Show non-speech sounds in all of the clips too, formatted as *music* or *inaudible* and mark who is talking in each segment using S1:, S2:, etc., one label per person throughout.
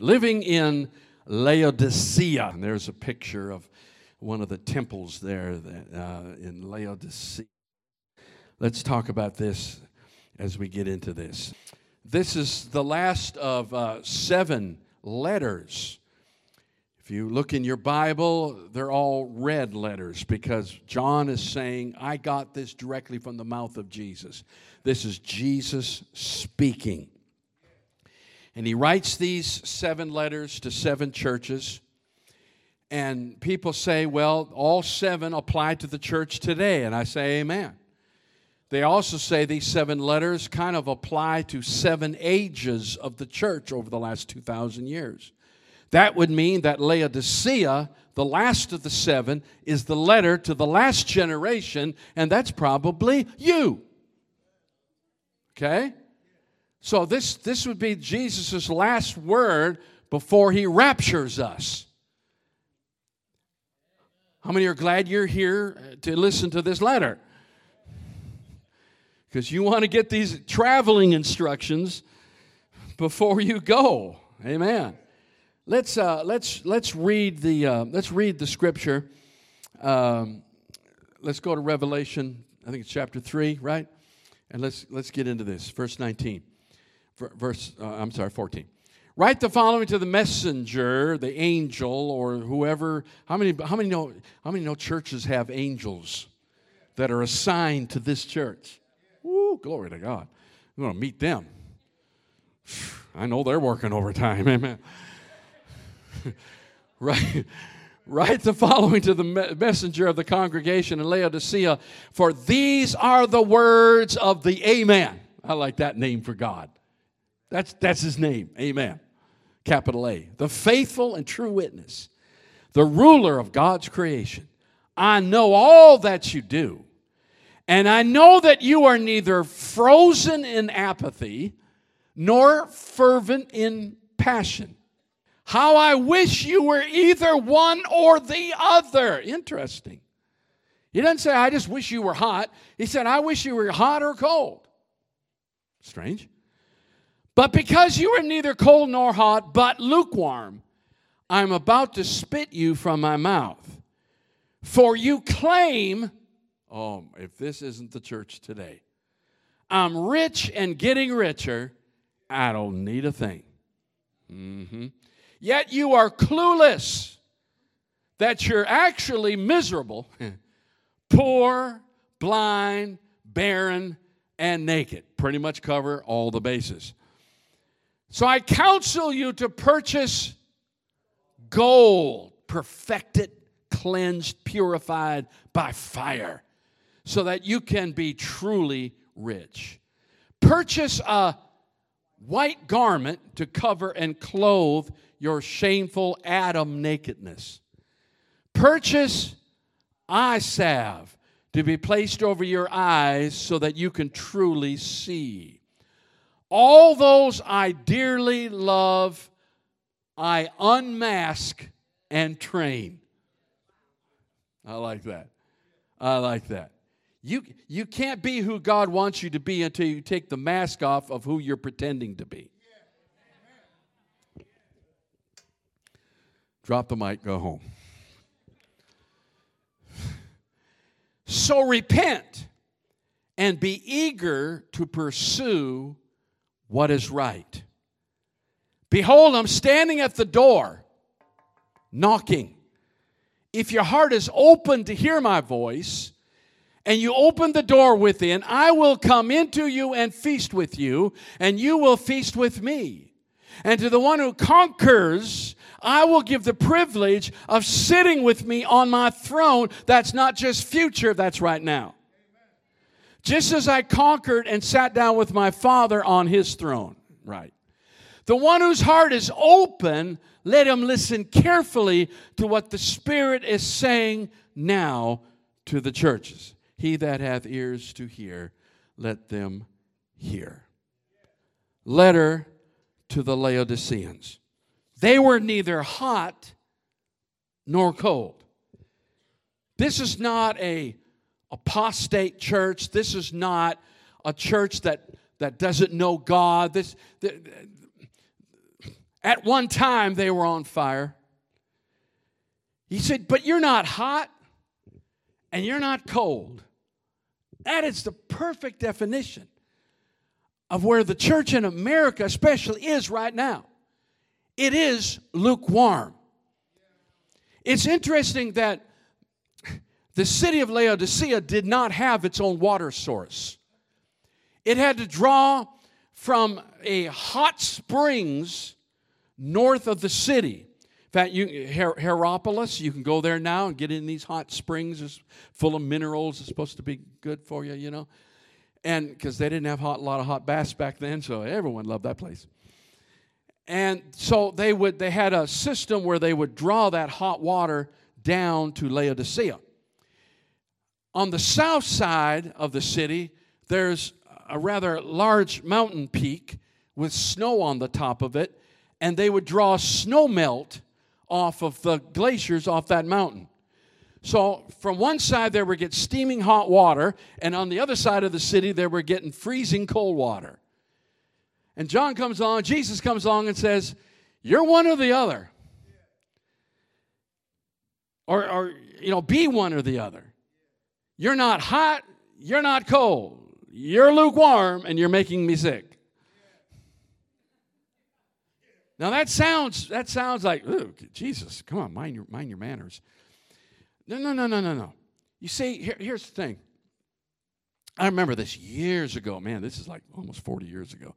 S1: living in Laodicea. And there's a picture of one of the temples there that, uh, in Laodicea. Let's talk about this as we get into this. This is the last of uh, seven letters. If you look in your Bible, they're all red letters because John is saying, I got this directly from the mouth of Jesus. This is Jesus speaking. And he writes these seven letters to seven churches. And people say, well, all seven apply to the church today. And I say, amen. They also say these seven letters kind of apply to seven ages of the church over the last 2,000 years. That would mean that Laodicea, the last of the seven, is the letter to the last generation, and that's probably you. Okay? So this, this would be Jesus' last word before he raptures us. How many are glad you're here to listen to this letter? Because you want to get these traveling instructions before you go. Amen. Let's, uh, let's, let's, read the, uh, let's read the scripture. Um, let's go to Revelation, I think it's chapter 3, right? And let's, let's get into this. Verse 19 verse, uh, I'm sorry, 14. Write the following to the messenger, the angel, or whoever. How many, how many, know, how many know churches have angels that are assigned to this church? Woo, glory to God. I'm going to meet them. *sighs* I know they're working overtime. *laughs* Amen. *laughs* right. Write the following to the messenger of the congregation in Laodicea, for these are the words of the Amen. I like that name for God. That's, that's his name. Amen. Capital A. The faithful and true witness, the ruler of God's creation. I know all that you do. And I know that you are neither frozen in apathy nor fervent in passion. How I wish you were either one or the other. Interesting. He doesn't say, I just wish you were hot. He said, I wish you were hot or cold. Strange. But because you are neither cold nor hot, but lukewarm, I am about to spit you from my mouth. For you claim, oh, if this isn't the church today, I'm rich and getting richer. I don't need a thing. Mm-hmm. Yet you are clueless that you're actually miserable, *laughs* poor, blind, barren, and naked. Pretty much cover all the bases. So I counsel you to purchase gold, perfected, cleansed, purified by fire, so that you can be truly rich. Purchase a white garment to cover and clothe your shameful Adam nakedness. Purchase eye salve to be placed over your eyes so that you can truly see. All those I dearly love, I unmask and train. I like that. I like that. You, you can't be who God wants you to be until you take the mask off of who you're pretending to be. Drop the mic, go home. So repent and be eager to pursue what is right. Behold, I'm standing at the door, knocking. If your heart is open to hear my voice, and you open the door within, I will come into you and feast with you, and you will feast with me. And to the one who conquers, I will give the privilege of sitting with me on my throne. That's not just future, that's right now just as I conquered and sat down with my Father on his throne. Right. The one whose heart is open, let him listen carefully to what the Spirit is saying now to the churches. He that hath ears to hear, let them hear. Letter to the Laodiceans. They were neither hot nor cold. This is not a apostate church. This is not a church that, that doesn't know God. This, At one time, they were on fire. He said, But you're not hot and you're not cold. That is the perfect definition of where the church in America, especially, is right now. It is lukewarm. It's interesting that the city of Laodicea did not have its own water source. It had to draw from a hot springs north of the city. In fact, you, Her- Hierapolis, you can go there now and get in these hot springs. It's full of minerals. It's supposed to be good for you, you know. And because they didn't have a lot of hot baths back then, so everyone loved that place. And so they would they had a system where they would draw that hot water down to Laodicea. On the south side of the city, there's a rather large mountain peak with snow on the top of it, and they would draw snow melt off of the glaciers off that mountain. So from one side they were getting steaming hot water, and on the other side of the city they were getting freezing cold water. And John comes along, Jesus comes along and says, You're one or the other. Or, or you know, be one or the other. You're not hot, you're not cold. You're lukewarm, and you're making me sick. Now that sounds that sounds like Jesus. Come on, mind your mind your manners. No, no, no, no, no, no. You see, here, here's the thing. I remember this years ago. Man, this is like almost 40 years ago.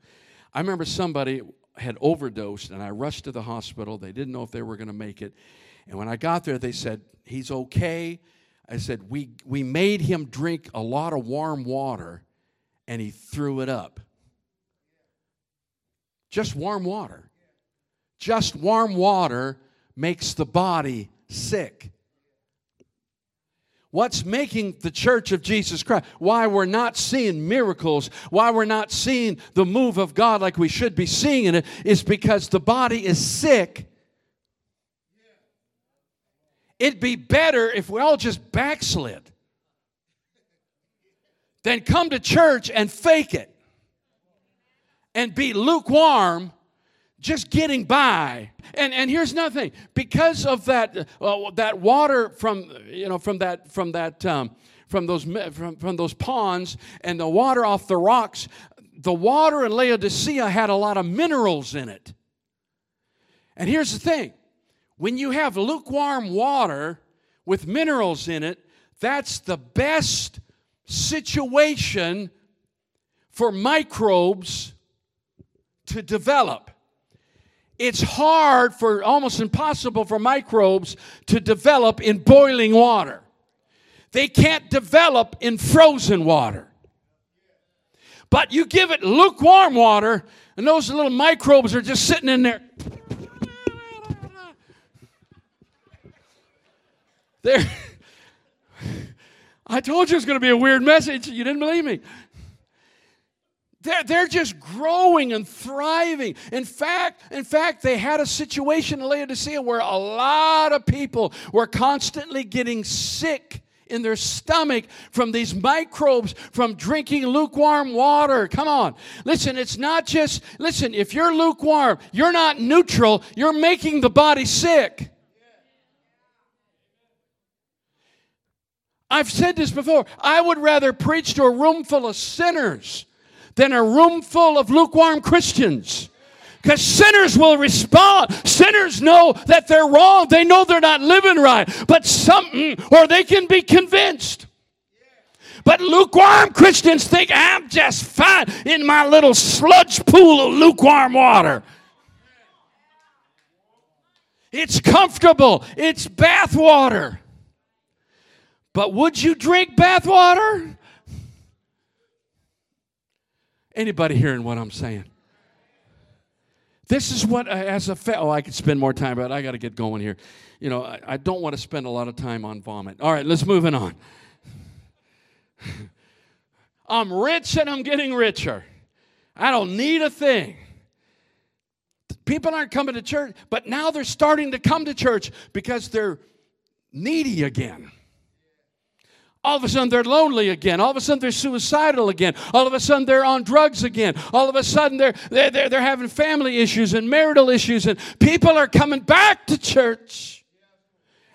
S1: I remember somebody had overdosed, and I rushed to the hospital. They didn't know if they were going to make it. And when I got there, they said, He's okay. I said, we, we made him drink a lot of warm water, and he threw it up. Just warm water just warm water makes the body sick. What's making the church of Jesus Christ, why we're not seeing miracles, why we're not seeing the move of God like we should be seeing it, is because the body is sick. It'd be better if we all just backslid than come to church and fake it and be lukewarm just getting by. And, and here's another thing because of that, uh, that water from, you know, from that, from that, um, from those, from, from those ponds and the water off the rocks, the water in Laodicea had a lot of minerals in it. And here's the thing when you have lukewarm water with minerals in it, that's the best situation for microbes to develop it's hard for almost impossible for microbes to develop in boiling water. They can't develop in frozen water. But you give it lukewarm water, and those little microbes are just sitting in there. There. *laughs* I told you it was going to be a weird message. You didn't believe me. They're, they're just growing and thriving. In fact, in fact, they had a situation in Laodicea where a lot of people were constantly getting sick in their stomach from these microbes from drinking lukewarm water. Come on. Listen, it's not just, listen, if you're lukewarm, you're not neutral, you're making the body sick. I've said this before. I would rather preach to a room full of sinners than a room full of lukewarm Christians. Because sinners will respond. Sinners know that they're wrong. They know they're not living right. But something, or they can be convinced. But lukewarm Christians think I'm just fine in my little sludge pool of lukewarm water. It's comfortable, it's bath water. But would you drink bathwater? Anybody hearing what I'm saying? This is what, uh, as a fa- oh, I could spend more time, but I got to get going here. You know, I, I don't want to spend a lot of time on vomit. All right, let's move it on. *laughs* I'm rich and I'm getting richer. I don't need a thing. People aren't coming to church, but now they're starting to come to church because they're needy again. All of a sudden, they're lonely again. All of a sudden, they're suicidal again. All of a sudden, they're on drugs again. All of a sudden, they're, they're, they're, they're having family issues and marital issues, and people are coming back to church,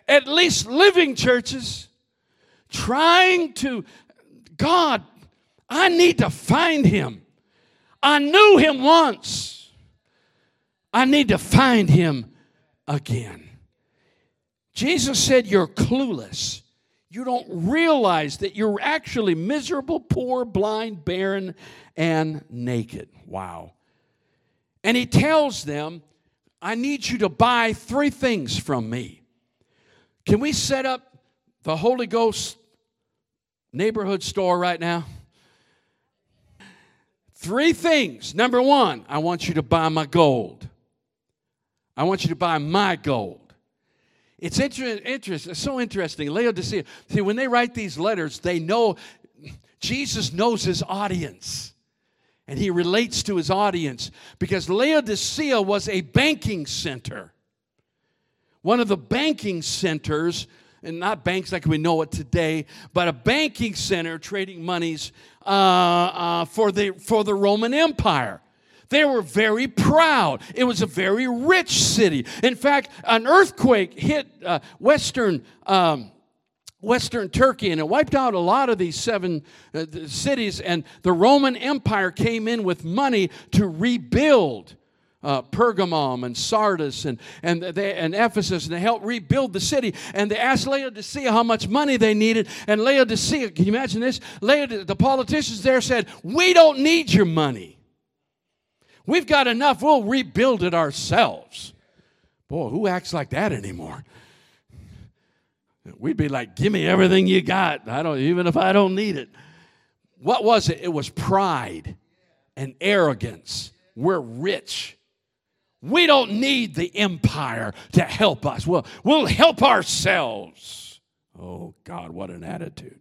S1: at least living churches, trying to, God, I need to find him. I knew him once. I need to find him again. Jesus said, You're clueless. You don't realize that you're actually miserable, poor, blind, barren, and naked. Wow. And he tells them, I need you to buy three things from me. Can we set up the Holy Ghost neighborhood store right now? Three things. Number one, I want you to buy my gold. I want you to buy my gold. It's inter- interest, it's so interesting. Laodicea. See, when they write these letters, they know Jesus knows his audience. And he relates to his audience because Laodicea was a banking center. One of the banking centers, and not banks like we know it today, but a banking center trading monies uh, uh, for, the, for the Roman Empire. They were very proud. It was a very rich city. In fact, an earthquake hit uh, western. Um, Western Turkey, and it wiped out a lot of these seven uh, cities. And the Roman Empire came in with money to rebuild uh, Pergamum and Sardis and, and, they, and Ephesus, and they helped rebuild the city. And they asked Laodicea how much money they needed. And Laodicea, can you imagine this? Laodicea, the politicians there said, We don't need your money. We've got enough, we'll rebuild it ourselves. Boy, who acts like that anymore? We'd be like, give me everything you got. I don't even if I don't need it. What was it? It was pride and arrogance. We're rich. We don't need the empire to help us. We'll, we'll help ourselves. Oh, God, what an attitude.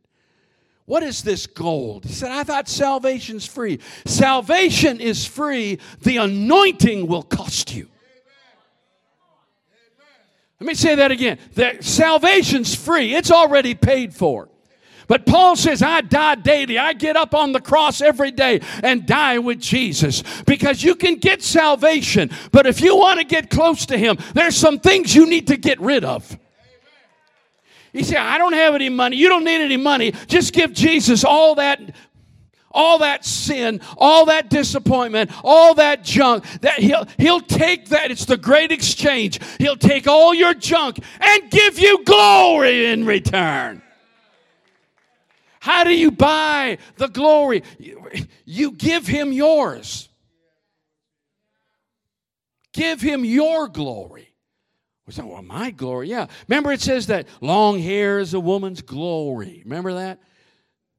S1: What is this gold? He said, I thought salvation's free. Salvation is free, the anointing will cost you. Let me say that again. The salvation's free, it's already paid for. But Paul says, I die daily. I get up on the cross every day and die with Jesus because you can get salvation. But if you want to get close to Him, there's some things you need to get rid of. You said, I don't have any money. You don't need any money. Just give Jesus all that all that sin, all that disappointment, all that junk, that he'll, he'll take that. It's the great exchange. He'll take all your junk and give you glory in return. How do you buy the glory? You give him yours. Give him your glory. We well, my glory. Yeah. Remember, it says that long hair is a woman's glory. Remember that?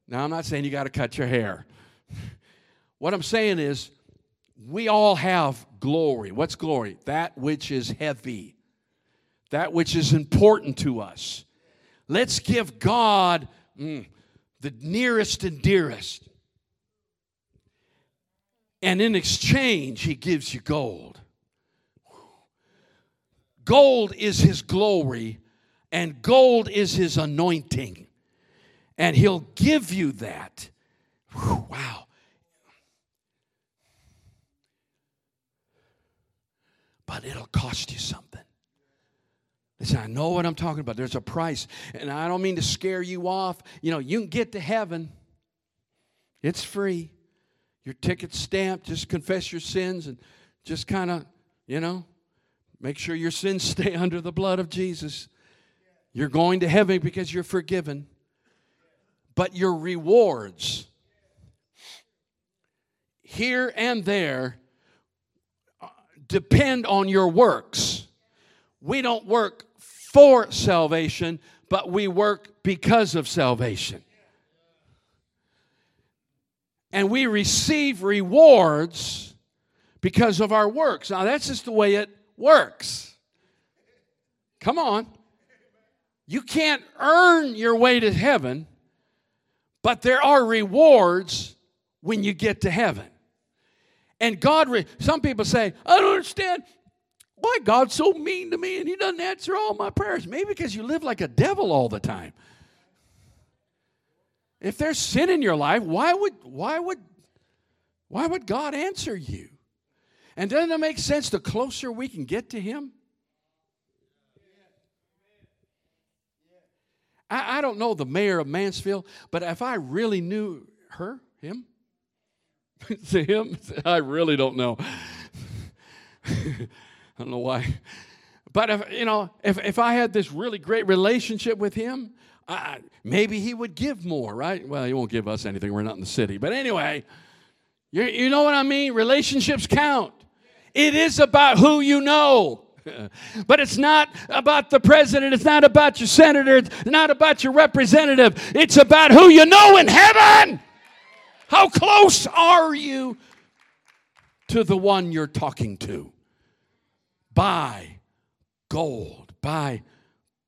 S1: Now, I'm not saying you got to cut your hair. *laughs* what I'm saying is, we all have glory. What's glory? That which is heavy, that which is important to us. Let's give God mm, the nearest and dearest. And in exchange, He gives you gold. Gold is his glory, and gold is his anointing. And he'll give you that. Whew, wow. But it'll cost you something. Listen, I know what I'm talking about. There's a price. And I don't mean to scare you off. You know, you can get to heaven, it's free. Your ticket's stamped. Just confess your sins and just kind of, you know, Make sure your sins *laughs* stay under the blood of Jesus. You're going to heaven because you're forgiven. But your rewards here and there depend on your works. We don't work for salvation, but we work because of salvation. And we receive rewards because of our works. Now, that's just the way it works. Come on. You can't earn your way to heaven, but there are rewards when you get to heaven. And God, re- some people say, I don't understand why God's so mean to me and He doesn't answer all my prayers. Maybe because you live like a devil all the time. If there's sin in your life, why would why would why would God answer you? And doesn't it make sense the closer we can get to Him? I, I don't know the mayor of Mansfield, but if I really knew her, him, *laughs* to him, I really don't know. *laughs* I don't know why. But if you know, if, if I had this really great relationship with him, I, maybe he would give more, right? Well, he won't give us anything. We're not in the city. But anyway, you, you know what I mean? Relationships count. It is about who you know. *laughs* But it's not about the president. It's not about your senator. It's not about your representative. It's about who you know in heaven. How close are you to the one you're talking to? Buy gold. Buy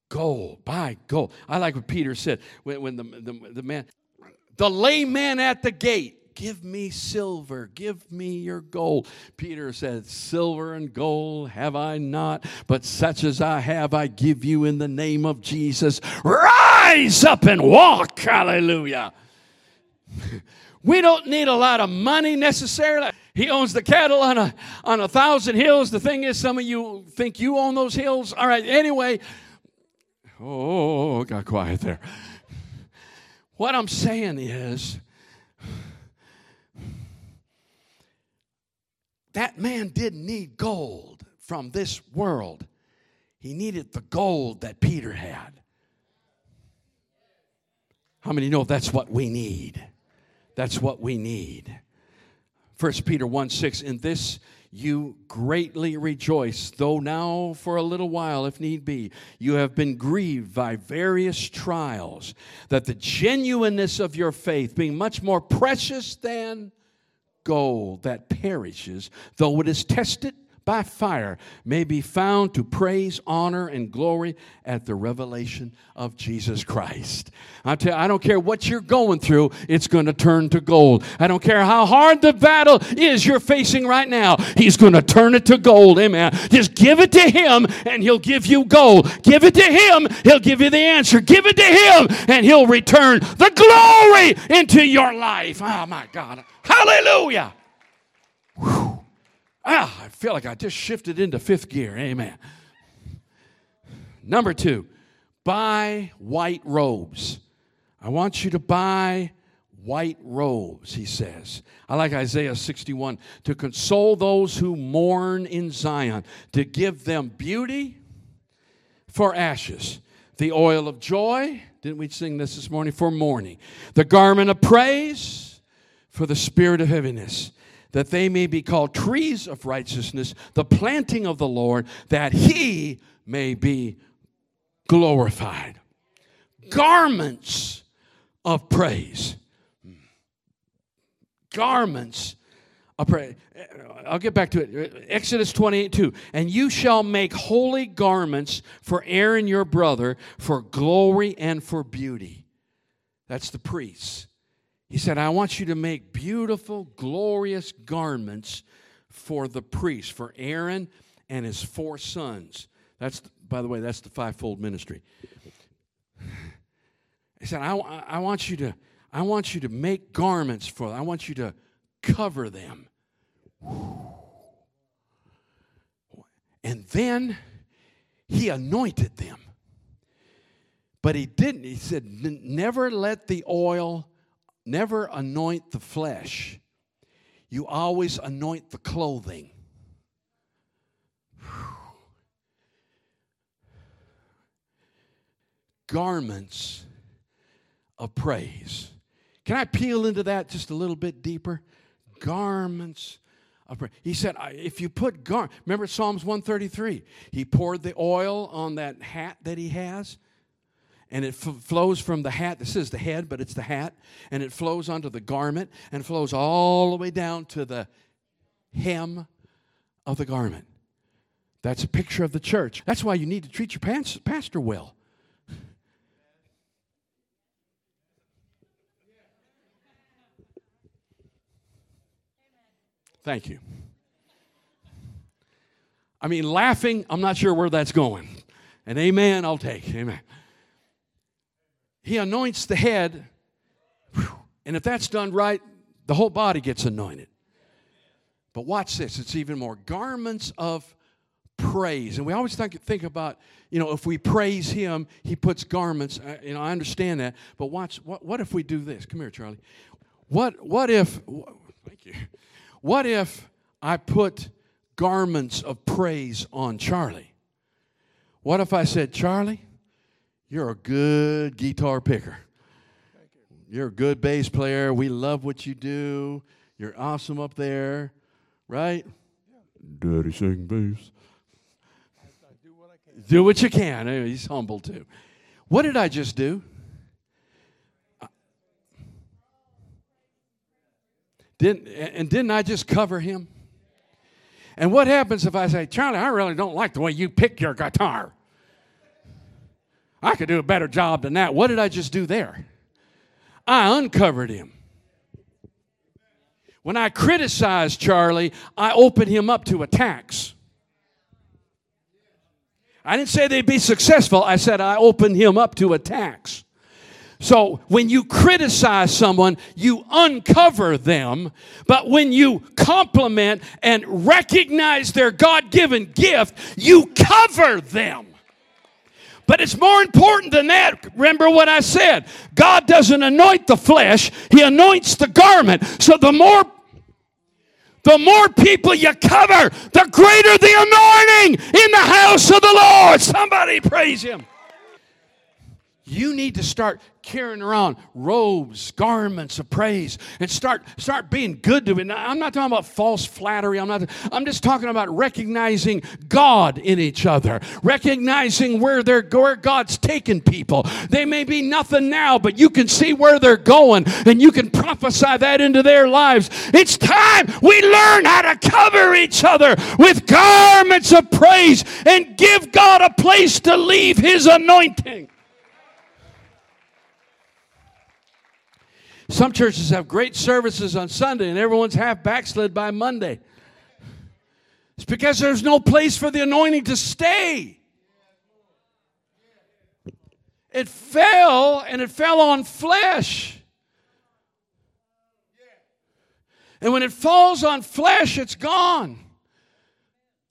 S1: gold. Buy gold. I like what Peter said when, when the, the, the man, the layman at the gate Give me silver, give me your gold. Peter said, Silver and gold have I not, but such as I have, I give you in the name of Jesus. Rise up and walk. Hallelujah. *laughs* We don't need a lot of money necessarily. He owns the cattle on a, on a thousand hills. The thing is, some of you think you own those hills. All right, anyway. Oh, oh, oh got quiet there. What I'm saying is, that man didn't need gold from this world. He needed the gold that Peter had. How many know that's what we need? That's what we need. 1 Peter 1 6, in this you greatly rejoice, though now for a little while, if need be, you have been grieved by various trials, that the genuineness of your faith, being much more precious than gold that perishes, though it is tested by fire, may be found to praise, honor, and glory at the revelation of Jesus Christ. I tell you, I don't care what you're going through, it's going to turn to gold. I don't care how hard the battle is you're facing right now, He's going to turn it to gold. Amen. Just give it to Him, and He'll give you gold. Give it to Him, He'll give you the answer. Give it to Him, and He'll return the glory into your life. Oh, my God. Hallelujah. Whew. Ah, I feel like I just shifted into fifth gear. Amen. Number two, buy white robes. I want you to buy white robes, he says. I like Isaiah 61 to console those who mourn in Zion, to give them beauty for ashes, the oil of joy. Didn't we sing this this morning? For mourning, the garment of praise for the spirit of heaviness, that they may be called trees of righteousness, the planting of the Lord, that he may be glorified. Garments of praise. Garments of praise. I'll get back to it. Exodus 28 2. And you shall make holy garments for Aaron your brother for glory and for beauty. That's the priests. He said, I want you to make beautiful, glorious garments for the priest, for Aaron and his four sons. That's, by the way, that's the fivefold ministry. He said, I, I, want you to, I want you to make garments for them. I want you to cover them. And then he anointed them. But he didn't. He said, never let the oil never anoint the flesh, you always anoint the clothing. Garments of praise. Can I peel into that just a little bit deeper? Garments of praise. He said, if you put gar, remember Psalms 133? He poured the oil on that hat that he has and it f- flows from the hat. This is the head, but it's the hat, and it flows onto the garment and flows all the way down to the hem of the garment. That's a picture of the church. That's why you need to treat your pants, pastor well. Thank you. I mean, laughing, I'm not sure where that's going. And amen, I'll take. Amen. He anoints the head And if that's done right, the whole body gets anointed. But watch this, it's even more garments of praise. And we always think, think about, you know, if we praise Him, He puts garments. Uh, you know, I understand that. But watch, what, what if we do this? Come here, Charlie. What, what if, thank you. What if I put garments of praise on Charlie? What if I said, Charlie, you're a good guitar picker. You're a good bass player. We love what you do. You're awesome up there, right? Daddy sing bass. Do what you can. Uh, he's humble too. What did I just do? Didn't, and didn't I just cover him? And what happens if I say, Charlie, I really don't like the way you pick your guitar? I could do a better job than that. What did I just do there? I uncovered him. When I criticized Charlie, I opened him up to attacks. I didn't say they'd be successful. I said I opened him up to attacks. So when you criticize someone, you uncover them. But when you compliment and recognize their God given gift, you cover them. But it's more important than that. Remember what I said. God doesn't anoint the flesh, He anoints the garment. So the more the more people you cover, the greater the anointing in the house of the Lord. Somebody praise Him. You need to start carrying around robes, garments of praise, and start start being good to it. Now, I'm not talking about false flattery. I'm not. I'm just talking about recognizing God in each other, recognizing where they're where God's taken people. They may be nothing now, but you can see where they're going, and you can prophesy that into their lives. It's time we learn how to cover each other with garments of praise and give God a place to leave His anointing. Some churches have great services on Sunday and everyone's half backslid by Monday. It's because there's no place for the anointing to stay. It fell and it fell on flesh. And when it falls on flesh, it's gone.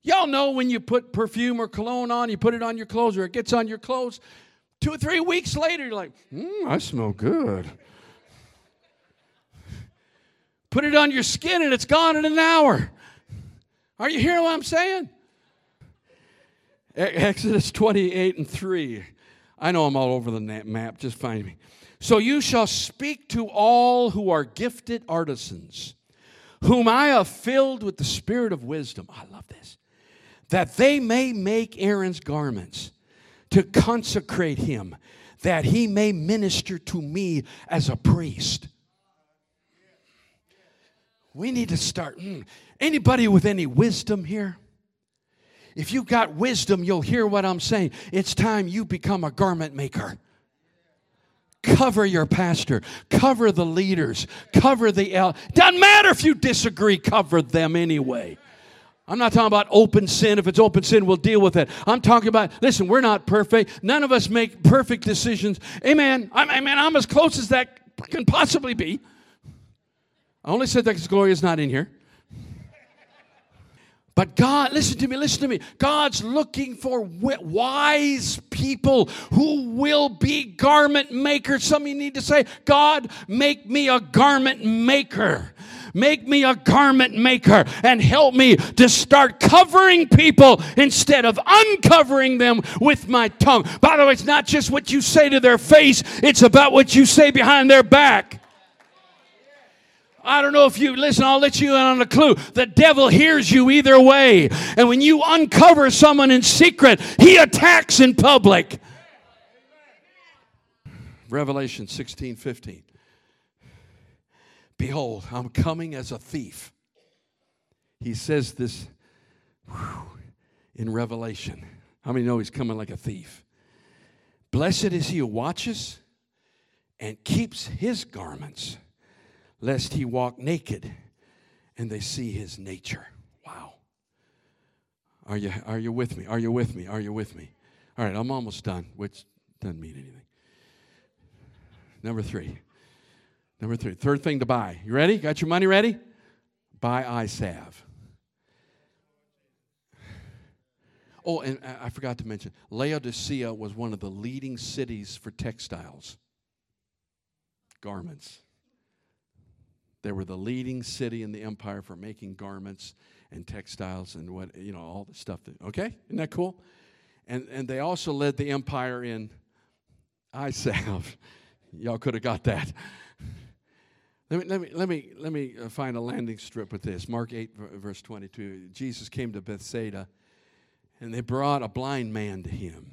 S1: Y'all know when you put perfume or cologne on, you put it on your clothes or it gets on your clothes. Two or three weeks later, you're like, mm, I smell good. Put it on your skin and it's gone in an hour. Are you hearing what I'm saying? Exodus 28 and 3. I know I'm all over the map, just find me. So you shall speak to all who are gifted artisans, whom I have filled with the spirit of wisdom. I love this. That they may make Aaron's garments to consecrate him, that he may minister to me as a priest. We need to start. Mm, anybody with any wisdom here? If you got wisdom, you'll hear what I'm saying. It's time you become a garment maker. Cover your pastor, cover the leaders, cover the el. Doesn't matter if you disagree, cover them anyway. I'm not talking about open sin. If it's open sin, we'll deal with it. I'm talking about, listen, we're not perfect. None of us make perfect decisions. Amen. I'm, amen. I'm as close as that can possibly be. I only said that because Gloria's not in here. But God, listen to me, listen to me. God's looking for wise people who will be garment makers. Some of you need to say, God, make me a garment maker. Make me a garment maker and help me to start covering people instead of uncovering them with my tongue. By the way, it's not just what you say to their face, it's about what you say behind their back. I don't know if you listen, I'll let you in on a clue. The devil hears you either way. And when you uncover someone in secret, he attacks in public. Revelation 16 15. Behold, I'm coming as a thief. He says this whew, in Revelation. How many know he's coming like a thief? Blessed is he who watches and keeps his garments lest he walk naked and they see his nature. Wow. Are you, are you with me? Are you with me? Are you with me? All right, I'm almost done, which doesn't mean anything. Number three. Number three, third thing to buy. You ready? Got your money ready? Buy eye salve. Oh, and I forgot to mention, Laodicea was one of the leading cities for textiles, garments. They were the leading city in the empire for making garments and textiles and what, you know, all the stuff. That, okay? Isn't that cool? And, and they also led the empire in eye salve. *laughs* Y'all could have got that. Let me, let me, let me, let me uh, find a landing strip with this. Mark 8, verse 22. Jesus came to Bethsaida, and they brought a blind man to him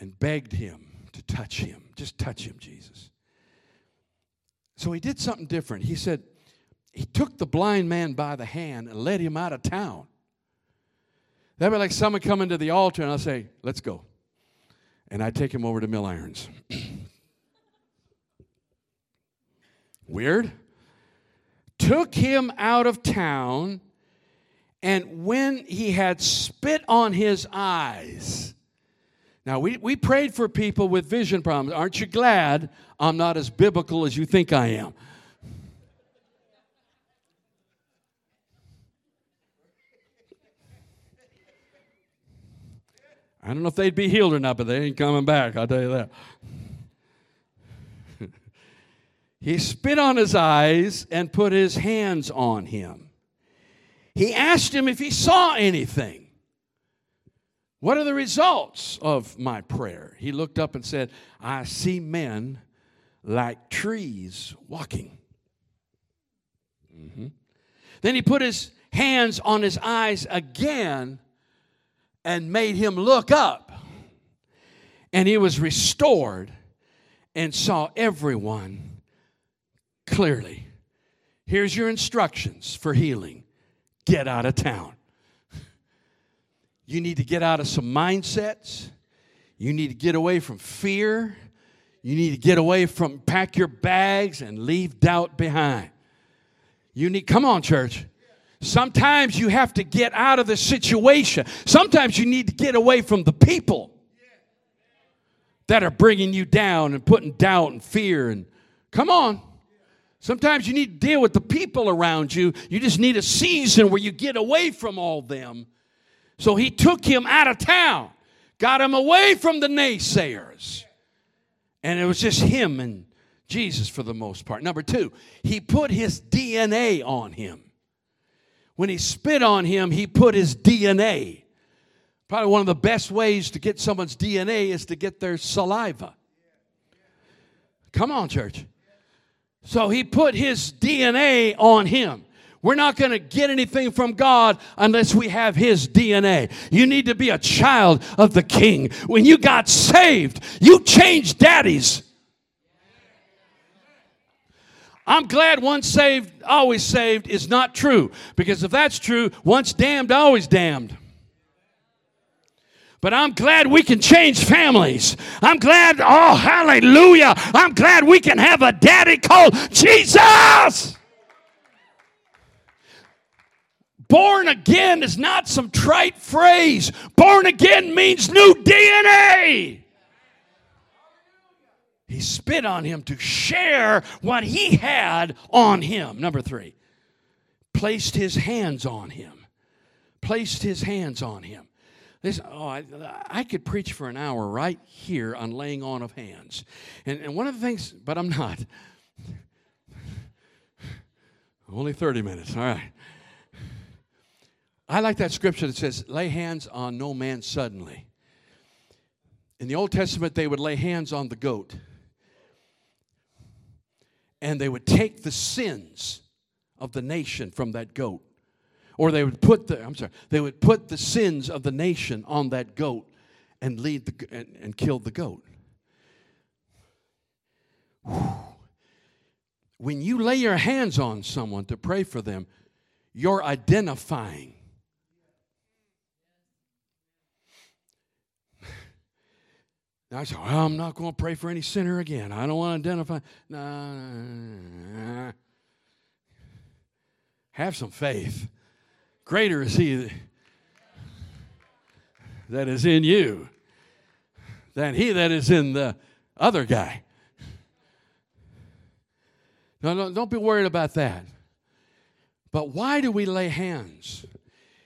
S1: and begged him to touch him. Just touch him, Jesus. So he did something different. He said, he took the blind man by the hand and led him out of town. That'd be like someone coming to the altar and I'll say, let's go. And I take him over to Mill Irons. *coughs* Weird. Took him out of town, and when he had spit on his eyes, now, we, we prayed for people with vision problems. Aren't you glad I'm not as biblical as you think I am? I don't know if they'd be healed or not, but they ain't coming back, I'll tell you that. *laughs* he spit on his eyes and put his hands on him. He asked him if he saw anything. What are the results of my prayer? He looked up and said, I see men like trees walking. Mm-hmm. Then he put his hands on his eyes again and made him look up. And he was restored and saw everyone clearly. Here's your instructions for healing get out of town. You need to get out of some mindsets. You need to get away from fear. You need to get away from pack your bags and leave doubt behind. You need, come on, church. Sometimes you have to get out of the situation. Sometimes you need to get away from the people that are bringing you down and putting doubt and fear and come on. Sometimes you need to deal with the people around you. You just need a season where you get away from all them so he took him out of town, got him away from the naysayers. And it was just him and Jesus for the most part. Number two, he put his DNA on him. When he spit on him, he put his DNA. Probably one of the best ways to get someone's DNA is to get their saliva. Come on, church. So he put his DNA on him. We're not going to get anything from God unless we have His DNA. You need to be a child of the King. When you got saved, you changed daddies. I'm glad once saved, always saved is not true. Because if that's true, once damned, always damned. But I'm glad we can change families. I'm glad, oh, hallelujah. I'm glad we can have a daddy called Jesus. Born again is not some trite phrase. Born again means new DNA. He spit on him to share what he had on him. Number three, placed his hands on him. Placed his hands on him. Listen, oh, I, I, could preach for an hour right here on laying on of hands. And, and one of the things, but I'm not. *laughs* Only 30 minutes, all right. I like that scripture that says, lay hands on no man suddenly. In the Old Testament, they would lay hands on the goat. And they would take the sins of the nation from that goat. Or they would put the, I'm sorry, they would put the sins of the nation on that goat and lead the, and, and kill the goat. When you lay your hands on someone to pray for them, you're identifying I said, well, I'm not going to pray for any sinner again. I don't want to identify. Nah. Have some faith. Greater is he that is in you than he that is in the other guy. No, no, don't be worried about that. But why do we lay hands?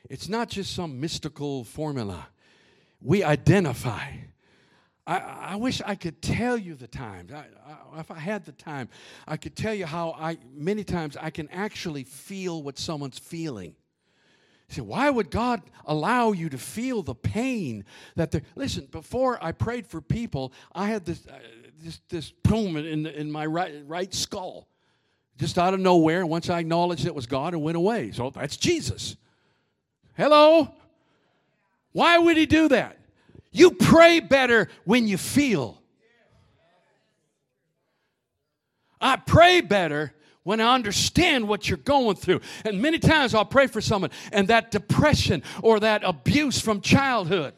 S1: It's not just some mystical formula. We identify. I, I wish I could tell you the times. I, I, if I had the time, I could tell you how I many times I can actually feel what someone's feeling. Say, why would God allow you to feel the pain that they're. Listen, before I prayed for people, I had this, uh, this, this boom in, in my right, right skull. Just out of nowhere, once I acknowledged it was God, it went away. So that's Jesus. Hello? Why would he do that? You pray better when you feel. I pray better when I understand what you're going through. And many times I'll pray for someone and that depression or that abuse from childhood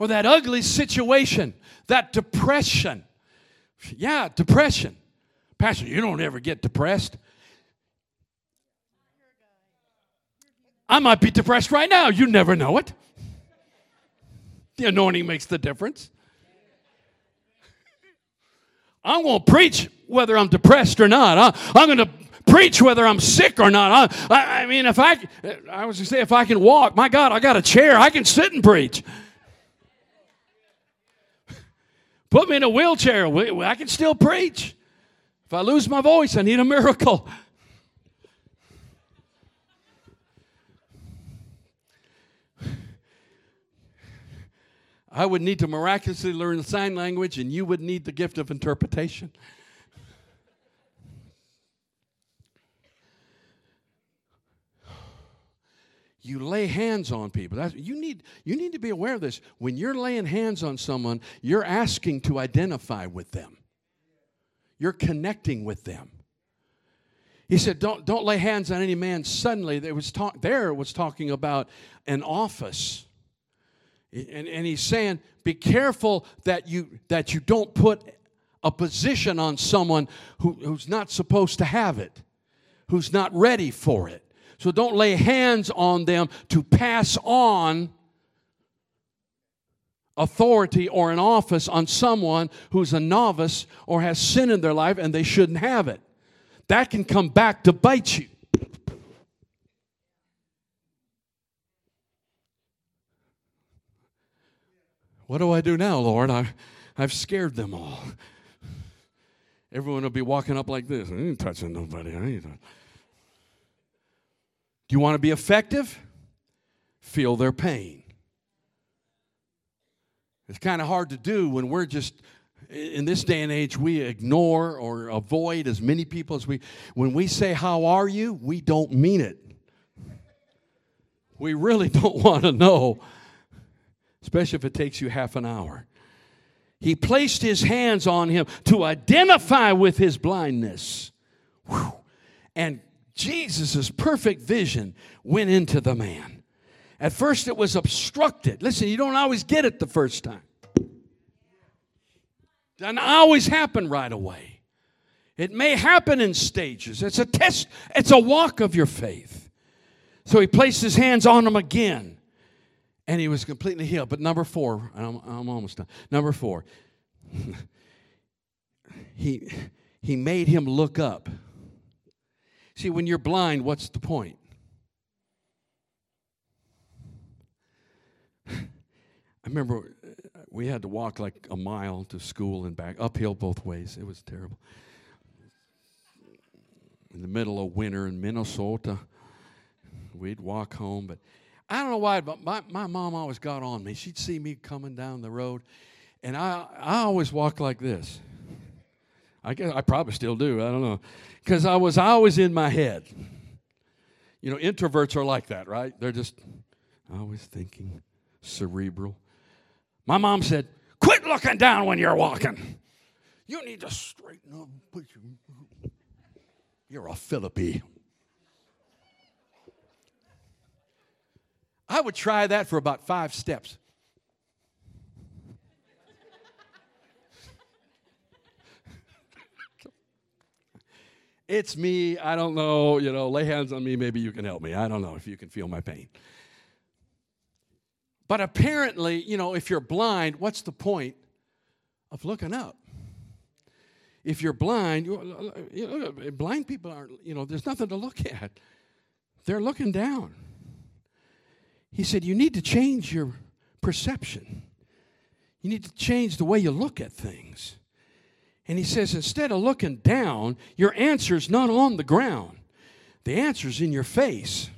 S1: or that ugly situation, that depression. Yeah, depression. Pastor, you don't ever get depressed. I might be depressed right now. You never know it. The anointing makes the difference. I'm going to preach whether I'm depressed or not. I, am going to preach whether I'm sick or not. I mean, if I, I was to say, if I can walk, my God, I got a chair. I can sit and preach. Put me in a wheelchair. I can still preach. If I lose my voice, I need a miracle. I would need to miraculously learn sign language, and you would need the gift of interpretation. you lay hands on people. That's, you, need, you need to be aware of this. When you're laying hands on someone, you're asking to identify with them, you're connecting with them. He said, don't, don't lay hands on any man suddenly. There was, talk, there was talking about an office and, and he's saying, be careful that you, that you don't put a position on someone who, who's not supposed to have it, who's not ready for it. So don't lay hands on them to pass on authority or an office on someone who's a novice or has sin in their life and they shouldn't have it. That can come back to bite you. What do I do now, Lord? I, I've scared them all. Everyone will be walking up like this. I ain't touching nobody. I ain't. Do you want to be effective? Feel their pain. It's kind of hard to do when we're just in this day and age we ignore or avoid as many people as we when we say how are you we don't mean it we really *laughs* don't want to know especially if it takes you half an hour. He placed his hands on him to identify with his blindness. Whew. And Jesus' perfect vision went into the man. At first, it was obstructed. Listen, you don't always get it the first time. it Doesn't always happen right away. It may happen in stages. It's a test, it's a walk of your faith. So he placed his hands on him again and he was completely healed. But number four, I'm, I'm almost done. Number four, *laughs* he, he made him look up. See, when you're blind, what's the point? *laughs* I remember uh, we had to walk like a mile to school and back, uphill both ways. It was terrible. In the middle of winter in Minnesota, we'd walk home, but I don't know why, but my, my mom always got on me. She'd see me coming down the road, and I, I always walked like this. I guess I probably still do. I don't know. Because I was always in my head. You know, introverts are like that, right? They're just always thinking, cerebral. My mom said, Quit looking down when you're walking. You need to straighten up. You're a Philippi. I would try that for about five steps. it's me. I don't know. You know, lay hands on me. Maybe you can help me. I don't know if you can feel my pain. But apparently, you know, if you're blind, what's the point of looking up? if you're blind, you know, blind people aren't, you know, there's nothing to look at. They're looking down. He said, You need to change your perception. You need to change the way you look at things. And he says, instead of looking down, your answer's not on the ground. The answer's in your face.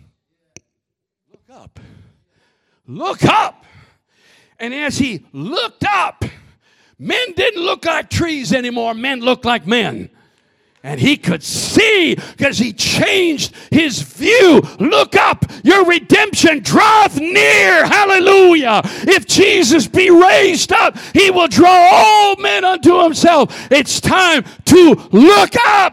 S1: Look up. Look up. And as he looked up, men didn't look like trees anymore, men looked like men. And he could see because he changed his view. Look up, your redemption draweth near. Hallelujah. If Jesus be raised up, he will draw all men unto himself. It's time to look up.